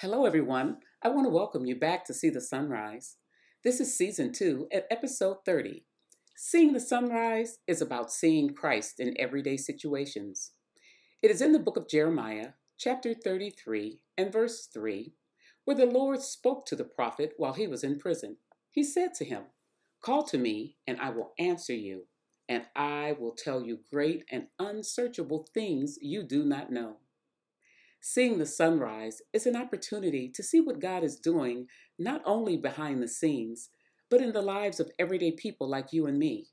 Hello, everyone. I want to welcome you back to See the Sunrise. This is season two at episode 30. Seeing the sunrise is about seeing Christ in everyday situations. It is in the book of Jeremiah, chapter 33, and verse 3, where the Lord spoke to the prophet while he was in prison. He said to him, Call to me, and I will answer you, and I will tell you great and unsearchable things you do not know. Seeing the sunrise is an opportunity to see what God is doing not only behind the scenes, but in the lives of everyday people like you and me.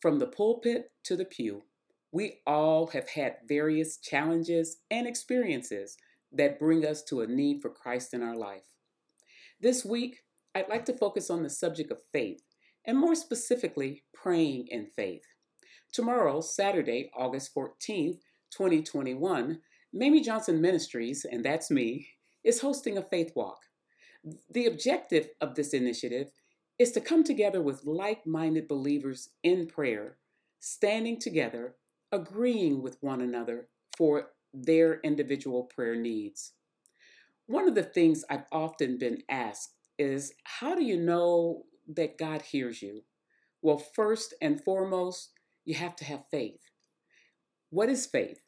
From the pulpit to the pew, we all have had various challenges and experiences that bring us to a need for Christ in our life. This week, I'd like to focus on the subject of faith, and more specifically, praying in faith. Tomorrow, Saturday, August 14th, 2021, Mamie Johnson Ministries, and that's me, is hosting a faith walk. The objective of this initiative is to come together with like minded believers in prayer, standing together, agreeing with one another for their individual prayer needs. One of the things I've often been asked is how do you know that God hears you? Well, first and foremost, you have to have faith. What is faith?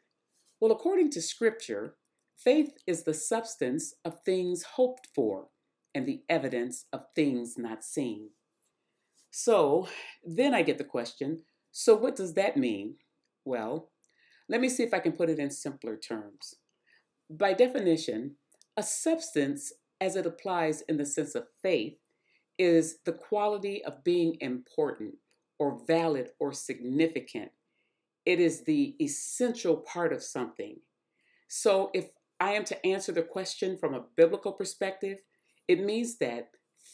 Well, according to Scripture, faith is the substance of things hoped for and the evidence of things not seen. So then I get the question so what does that mean? Well, let me see if I can put it in simpler terms. By definition, a substance, as it applies in the sense of faith, is the quality of being important or valid or significant it is the essential part of something. So, if I am to answer the question from a biblical perspective, it means that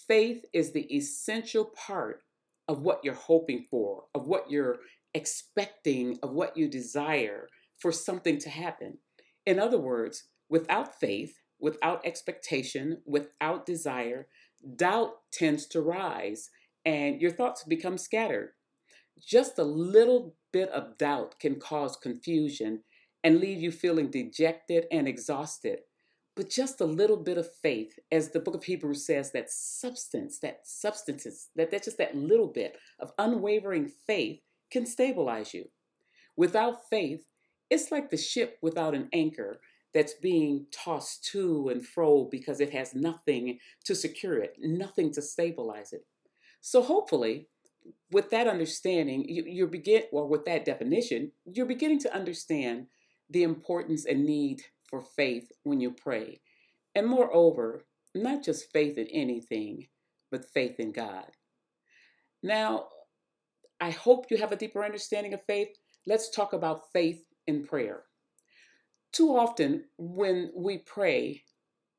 faith is the essential part of what you're hoping for, of what you're expecting, of what you desire for something to happen. In other words, without faith, without expectation, without desire, doubt tends to rise and your thoughts become scattered. Just a little bit of doubt can cause confusion and leave you feeling dejected and exhausted. But just a little bit of faith, as the book of Hebrews says, that substance, that substances, that that's just that little bit of unwavering faith can stabilize you. Without faith, it's like the ship without an anchor that's being tossed to and fro because it has nothing to secure it, nothing to stabilize it. So hopefully, with that understanding, you, you're begin or with that definition, you're beginning to understand the importance and need for faith when you pray. And moreover, not just faith in anything, but faith in God. Now, I hope you have a deeper understanding of faith. Let's talk about faith in prayer. Too often, when we pray,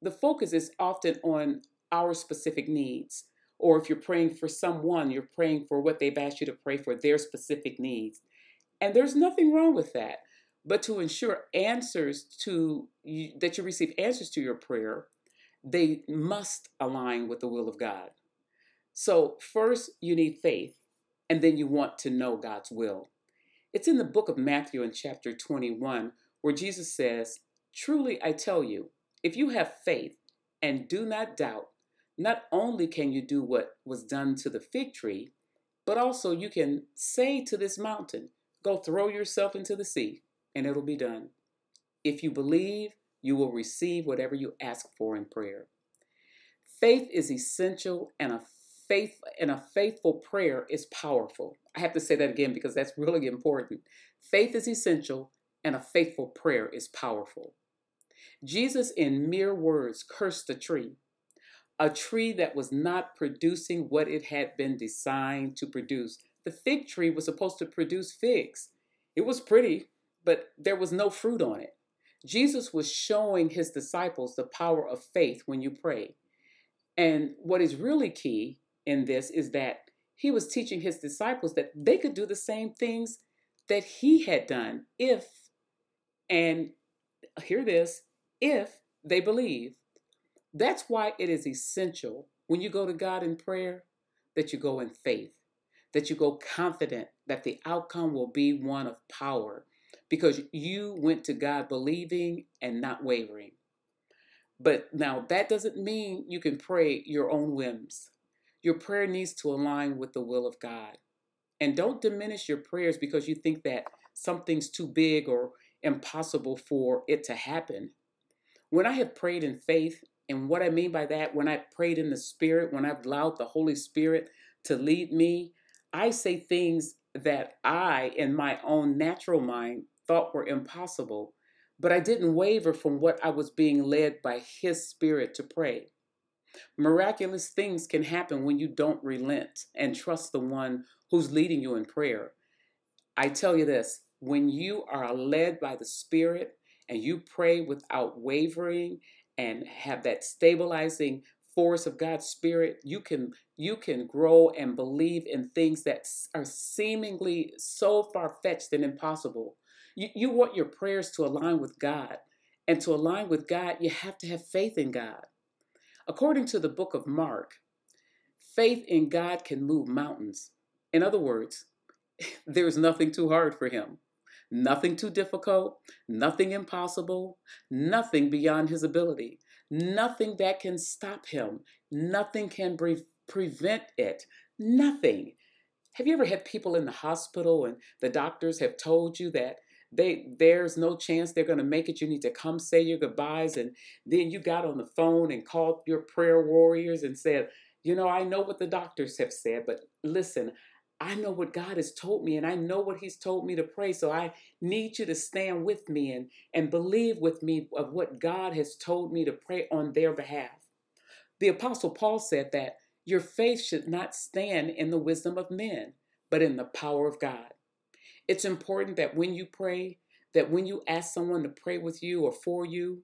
the focus is often on our specific needs. Or if you're praying for someone, you're praying for what they've asked you to pray for, their specific needs. And there's nothing wrong with that. But to ensure answers to you, that you receive answers to your prayer, they must align with the will of God. So, first, you need faith, and then you want to know God's will. It's in the book of Matthew in chapter 21 where Jesus says, Truly I tell you, if you have faith and do not doubt, not only can you do what was done to the fig tree, but also you can say to this mountain, Go throw yourself into the sea, and it'll be done. If you believe, you will receive whatever you ask for in prayer. Faith is essential, and a faith and a faithful prayer is powerful. I have to say that again because that's really important. Faith is essential, and a faithful prayer is powerful. Jesus, in mere words, cursed the tree a tree that was not producing what it had been designed to produce. The fig tree was supposed to produce figs. It was pretty, but there was no fruit on it. Jesus was showing his disciples the power of faith when you pray. And what is really key in this is that he was teaching his disciples that they could do the same things that he had done if, and hear this, if they believe. That's why it is essential when you go to God in prayer that you go in faith, that you go confident that the outcome will be one of power because you went to God believing and not wavering. But now that doesn't mean you can pray your own whims. Your prayer needs to align with the will of God. And don't diminish your prayers because you think that something's too big or impossible for it to happen. When I have prayed in faith, and what I mean by that, when I prayed in the Spirit, when I've allowed the Holy Spirit to lead me, I say things that I, in my own natural mind, thought were impossible, but I didn't waver from what I was being led by His Spirit to pray. Miraculous things can happen when you don't relent and trust the one who's leading you in prayer. I tell you this when you are led by the Spirit and you pray without wavering and have that stabilizing force of God's spirit, you can you can grow and believe in things that are seemingly so far-fetched and impossible. You, you want your prayers to align with God. And to align with God, you have to have faith in God. According to the book of Mark, faith in God can move mountains. In other words, there's nothing too hard for him. Nothing too difficult, nothing impossible, nothing beyond his ability, nothing that can stop him, nothing can pre- prevent it, nothing. Have you ever had people in the hospital and the doctors have told you that they there's no chance they're going to make it you need to come say your goodbyes and then you got on the phone and called your prayer warriors and said you know i know what the doctors have said but listen I know what God has told me and I know what He's told me to pray. So I need you to stand with me and, and believe with me of what God has told me to pray on their behalf. The Apostle Paul said that your faith should not stand in the wisdom of men, but in the power of God. It's important that when you pray, that when you ask someone to pray with you or for you,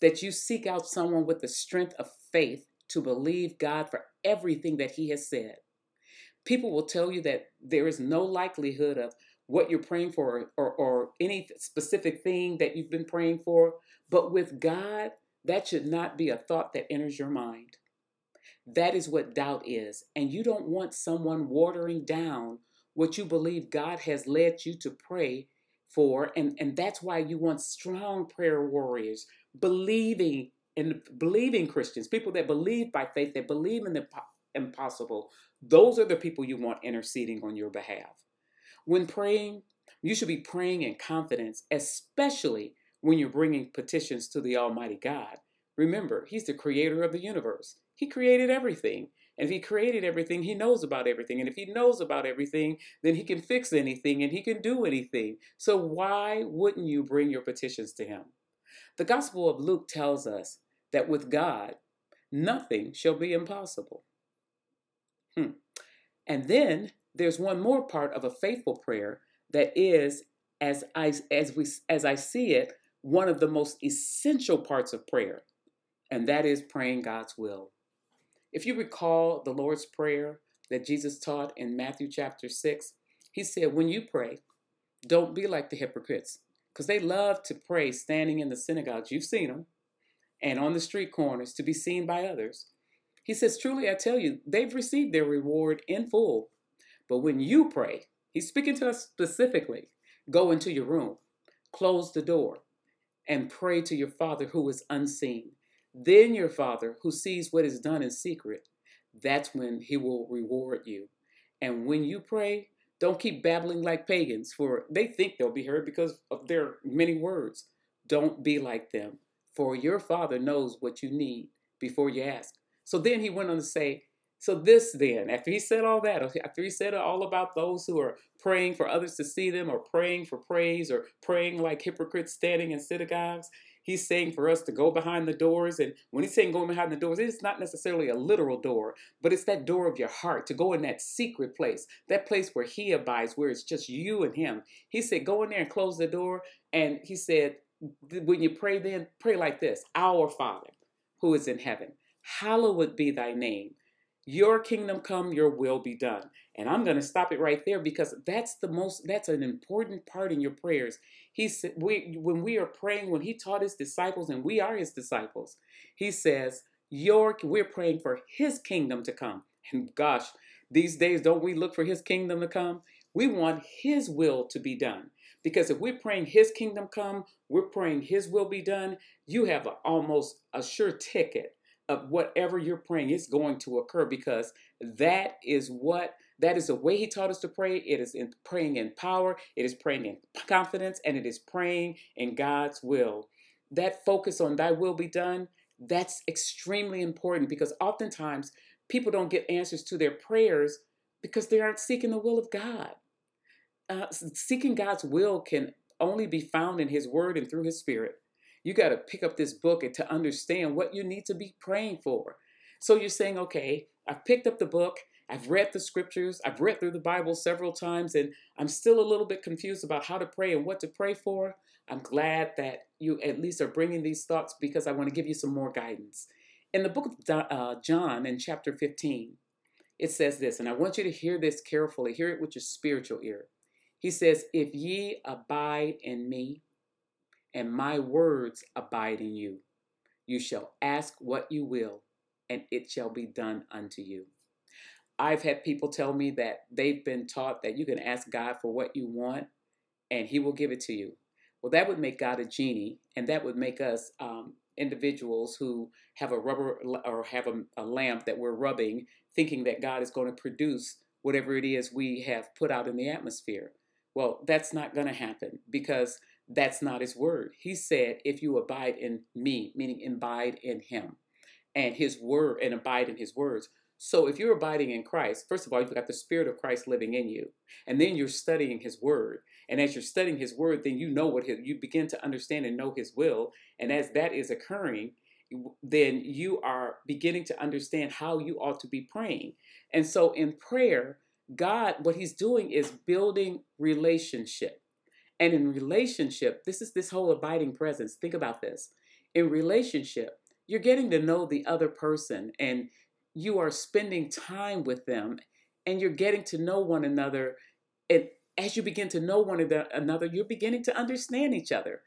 that you seek out someone with the strength of faith to believe God for everything that He has said. People will tell you that there is no likelihood of what you're praying for or, or any specific thing that you've been praying for. But with God, that should not be a thought that enters your mind. That is what doubt is. And you don't want someone watering down what you believe God has led you to pray for. And, and that's why you want strong prayer warriors, believing and believing Christians, people that believe by faith, that believe in the impossible, those are the people you want interceding on your behalf. When praying, you should be praying in confidence, especially when you're bringing petitions to the Almighty God. Remember, He's the creator of the universe. He created everything. And if He created everything, He knows about everything. And if He knows about everything, then He can fix anything and He can do anything. So why wouldn't you bring your petitions to Him? The Gospel of Luke tells us that with God, nothing shall be impossible. Hmm. And then there's one more part of a faithful prayer that is, as I as we as I see it, one of the most essential parts of prayer, and that is praying God's will. If you recall the Lord's Prayer that Jesus taught in Matthew chapter 6, he said, When you pray, don't be like the hypocrites, because they love to pray standing in the synagogues. You've seen them, and on the street corners to be seen by others. He says, Truly, I tell you, they've received their reward in full. But when you pray, he's speaking to us specifically go into your room, close the door, and pray to your Father who is unseen. Then your Father, who sees what is done in secret, that's when he will reward you. And when you pray, don't keep babbling like pagans, for they think they'll be heard because of their many words. Don't be like them, for your Father knows what you need before you ask. So then he went on to say, so this then, after he said all that, after he said all about those who are praying for others to see them or praying for praise or praying like hypocrites standing in synagogues, he's saying for us to go behind the doors. And when he's saying going behind the doors, it's not necessarily a literal door, but it's that door of your heart to go in that secret place, that place where he abides, where it's just you and him. He said, go in there and close the door. And he said, when you pray, then pray like this Our Father who is in heaven hallowed be thy name. Your kingdom come, your will be done. And I'm going to stop it right there because that's the most that's an important part in your prayers. He said we when we are praying when he taught his disciples and we are his disciples. He says, "Your we're praying for his kingdom to come." And gosh, these days don't we look for his kingdom to come? We want his will to be done. Because if we're praying His kingdom come, we're praying His will be done, you have a, almost a sure ticket of whatever you're praying is going to occur because that is what that is the way he taught us to pray. It is in praying in power, it is praying in confidence, and it is praying in God's will. That focus on thy will be done, that's extremely important because oftentimes people don't get answers to their prayers because they aren't seeking the will of God. Uh, seeking God's will can only be found in His Word and through His Spirit. You got to pick up this book and to understand what you need to be praying for. So you're saying, okay, I've picked up the book, I've read the scriptures, I've read through the Bible several times, and I'm still a little bit confused about how to pray and what to pray for. I'm glad that you at least are bringing these thoughts because I want to give you some more guidance. In the book of uh, John, in chapter 15, it says this, and I want you to hear this carefully, hear it with your spiritual ear. He says, If ye abide in me, and my words abide in you, you shall ask what you will, and it shall be done unto you. I've had people tell me that they've been taught that you can ask God for what you want, and He will give it to you. Well, that would make God a genie, and that would make us um, individuals who have a rubber or have a, a lamp that we're rubbing, thinking that God is going to produce whatever it is we have put out in the atmosphere. Well, that's not going to happen because that's not His word. He said, If you abide in me, meaning abide in Him, and His word, and abide in His words. So if you're abiding in Christ, first of all, you've got the Spirit of Christ living in you, and then you're studying His Word. And as you're studying His Word, then you know what his, you begin to understand and know His will. And as that is occurring, then you are beginning to understand how you ought to be praying. And so in prayer, God, what He's doing is building relationship. And in relationship, this is this whole abiding presence. Think about this. In relationship, you're getting to know the other person and you are spending time with them and you're getting to know one another. And as you begin to know one another, you're beginning to understand each other.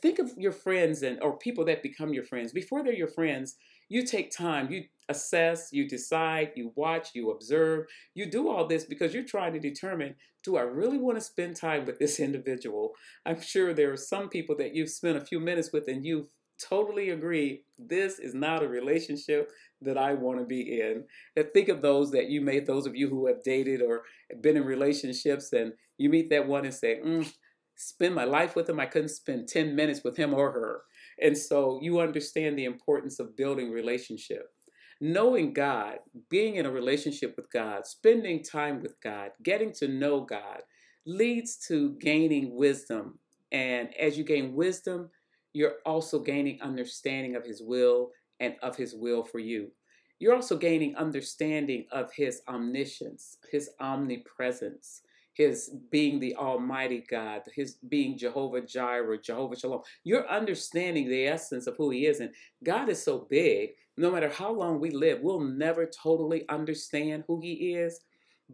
Think of your friends and or people that become your friends. Before they're your friends, you take time, you assess, you decide, you watch, you observe. You do all this because you're trying to determine do I really want to spend time with this individual? I'm sure there are some people that you've spent a few minutes with and you've totally agree this is not a relationship that I want to be in. And think of those that you made, those of you who have dated or been in relationships, and you meet that one and say, mm, spend my life with him. I couldn't spend 10 minutes with him or her. And so you understand the importance of building relationship. Knowing God, being in a relationship with God, spending time with God, getting to know God leads to gaining wisdom. And as you gain wisdom, you're also gaining understanding of His will and of His will for you. You're also gaining understanding of His omniscience, His omnipresence, His being the Almighty God, His being Jehovah Jireh, Jehovah Shalom. You're understanding the essence of who He is. And God is so big, no matter how long we live, we'll never totally understand who He is.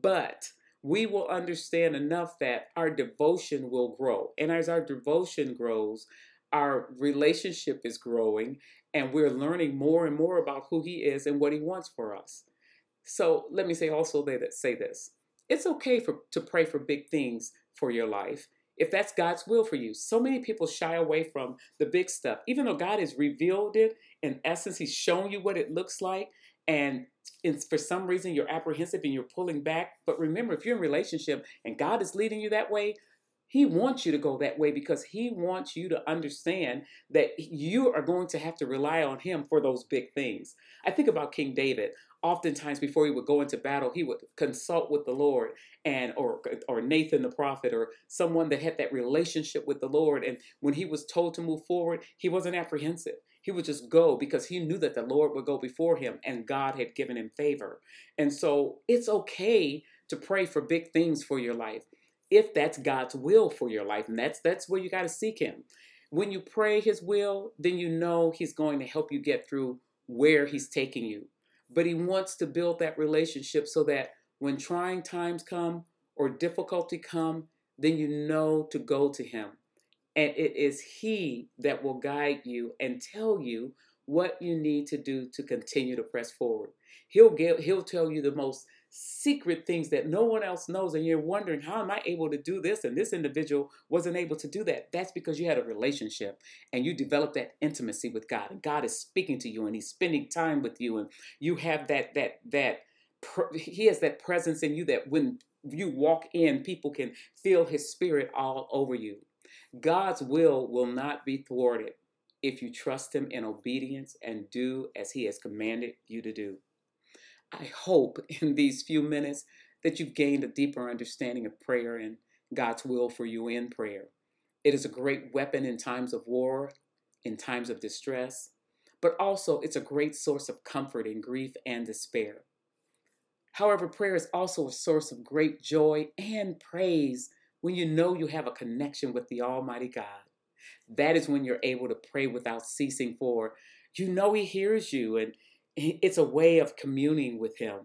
But we will understand enough that our devotion will grow. And as our devotion grows, our relationship is growing and we're learning more and more about who he is and what he wants for us. So let me say also that say this. It's okay for to pray for big things for your life if that's God's will for you. So many people shy away from the big stuff, even though God has revealed it. In essence, He's shown you what it looks like, and for some reason you're apprehensive and you're pulling back. But remember, if you're in relationship and God is leading you that way, he wants you to go that way because he wants you to understand that you are going to have to rely on him for those big things. I think about King David. Oftentimes before he would go into battle, he would consult with the Lord and or or Nathan the prophet or someone that had that relationship with the Lord and when he was told to move forward, he wasn't apprehensive. He would just go because he knew that the Lord would go before him and God had given him favor. And so it's okay to pray for big things for your life if that's God's will for your life. And that's that's where you got to seek him. When you pray his will, then you know he's going to help you get through where he's taking you. But he wants to build that relationship so that when trying times come or difficulty come, then you know to go to him. And it is he that will guide you and tell you what you need to do to continue to press forward. He'll get, he'll tell you the most secret things that no one else knows and you're wondering how am I able to do this and this individual wasn't able to do that. That's because you had a relationship and you developed that intimacy with God and God is speaking to you and he's spending time with you and you have that that that he has that presence in you that when you walk in people can feel his spirit all over you. God's will will not be thwarted if you trust Him in obedience and do as He has commanded you to do. I hope in these few minutes that you've gained a deeper understanding of prayer and God's will for you in prayer. It is a great weapon in times of war, in times of distress, but also it's a great source of comfort in grief and despair. However, prayer is also a source of great joy and praise when you know you have a connection with the Almighty God. That is when you're able to pray without ceasing, for you know He hears you, and it's a way of communing with Him.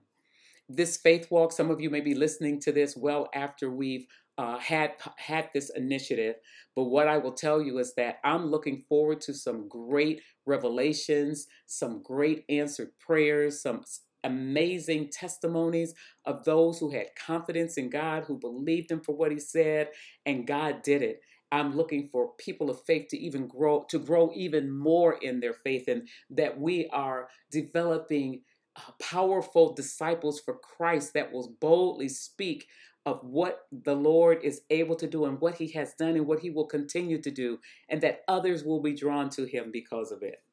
This faith walk, some of you may be listening to this well after we've uh, had had this initiative. But what I will tell you is that I'm looking forward to some great revelations, some great answered prayers, some amazing testimonies of those who had confidence in God, who believed Him for what He said, and God did it. I'm looking for people of faith to even grow, to grow even more in their faith, and that we are developing uh, powerful disciples for Christ that will boldly speak of what the Lord is able to do and what He has done and what He will continue to do, and that others will be drawn to Him because of it.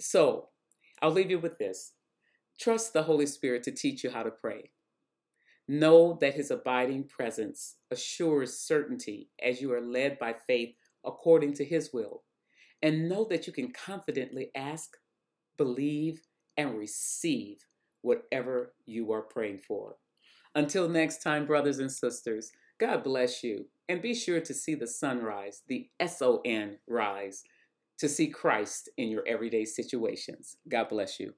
So, I'll leave you with this. Trust the Holy Spirit to teach you how to pray. Know that His abiding presence assures certainty as you are led by faith according to His will. And know that you can confidently ask, believe, and receive whatever you are praying for. Until next time, brothers and sisters, God bless you. And be sure to see the sunrise, the S O N rise, to see Christ in your everyday situations. God bless you.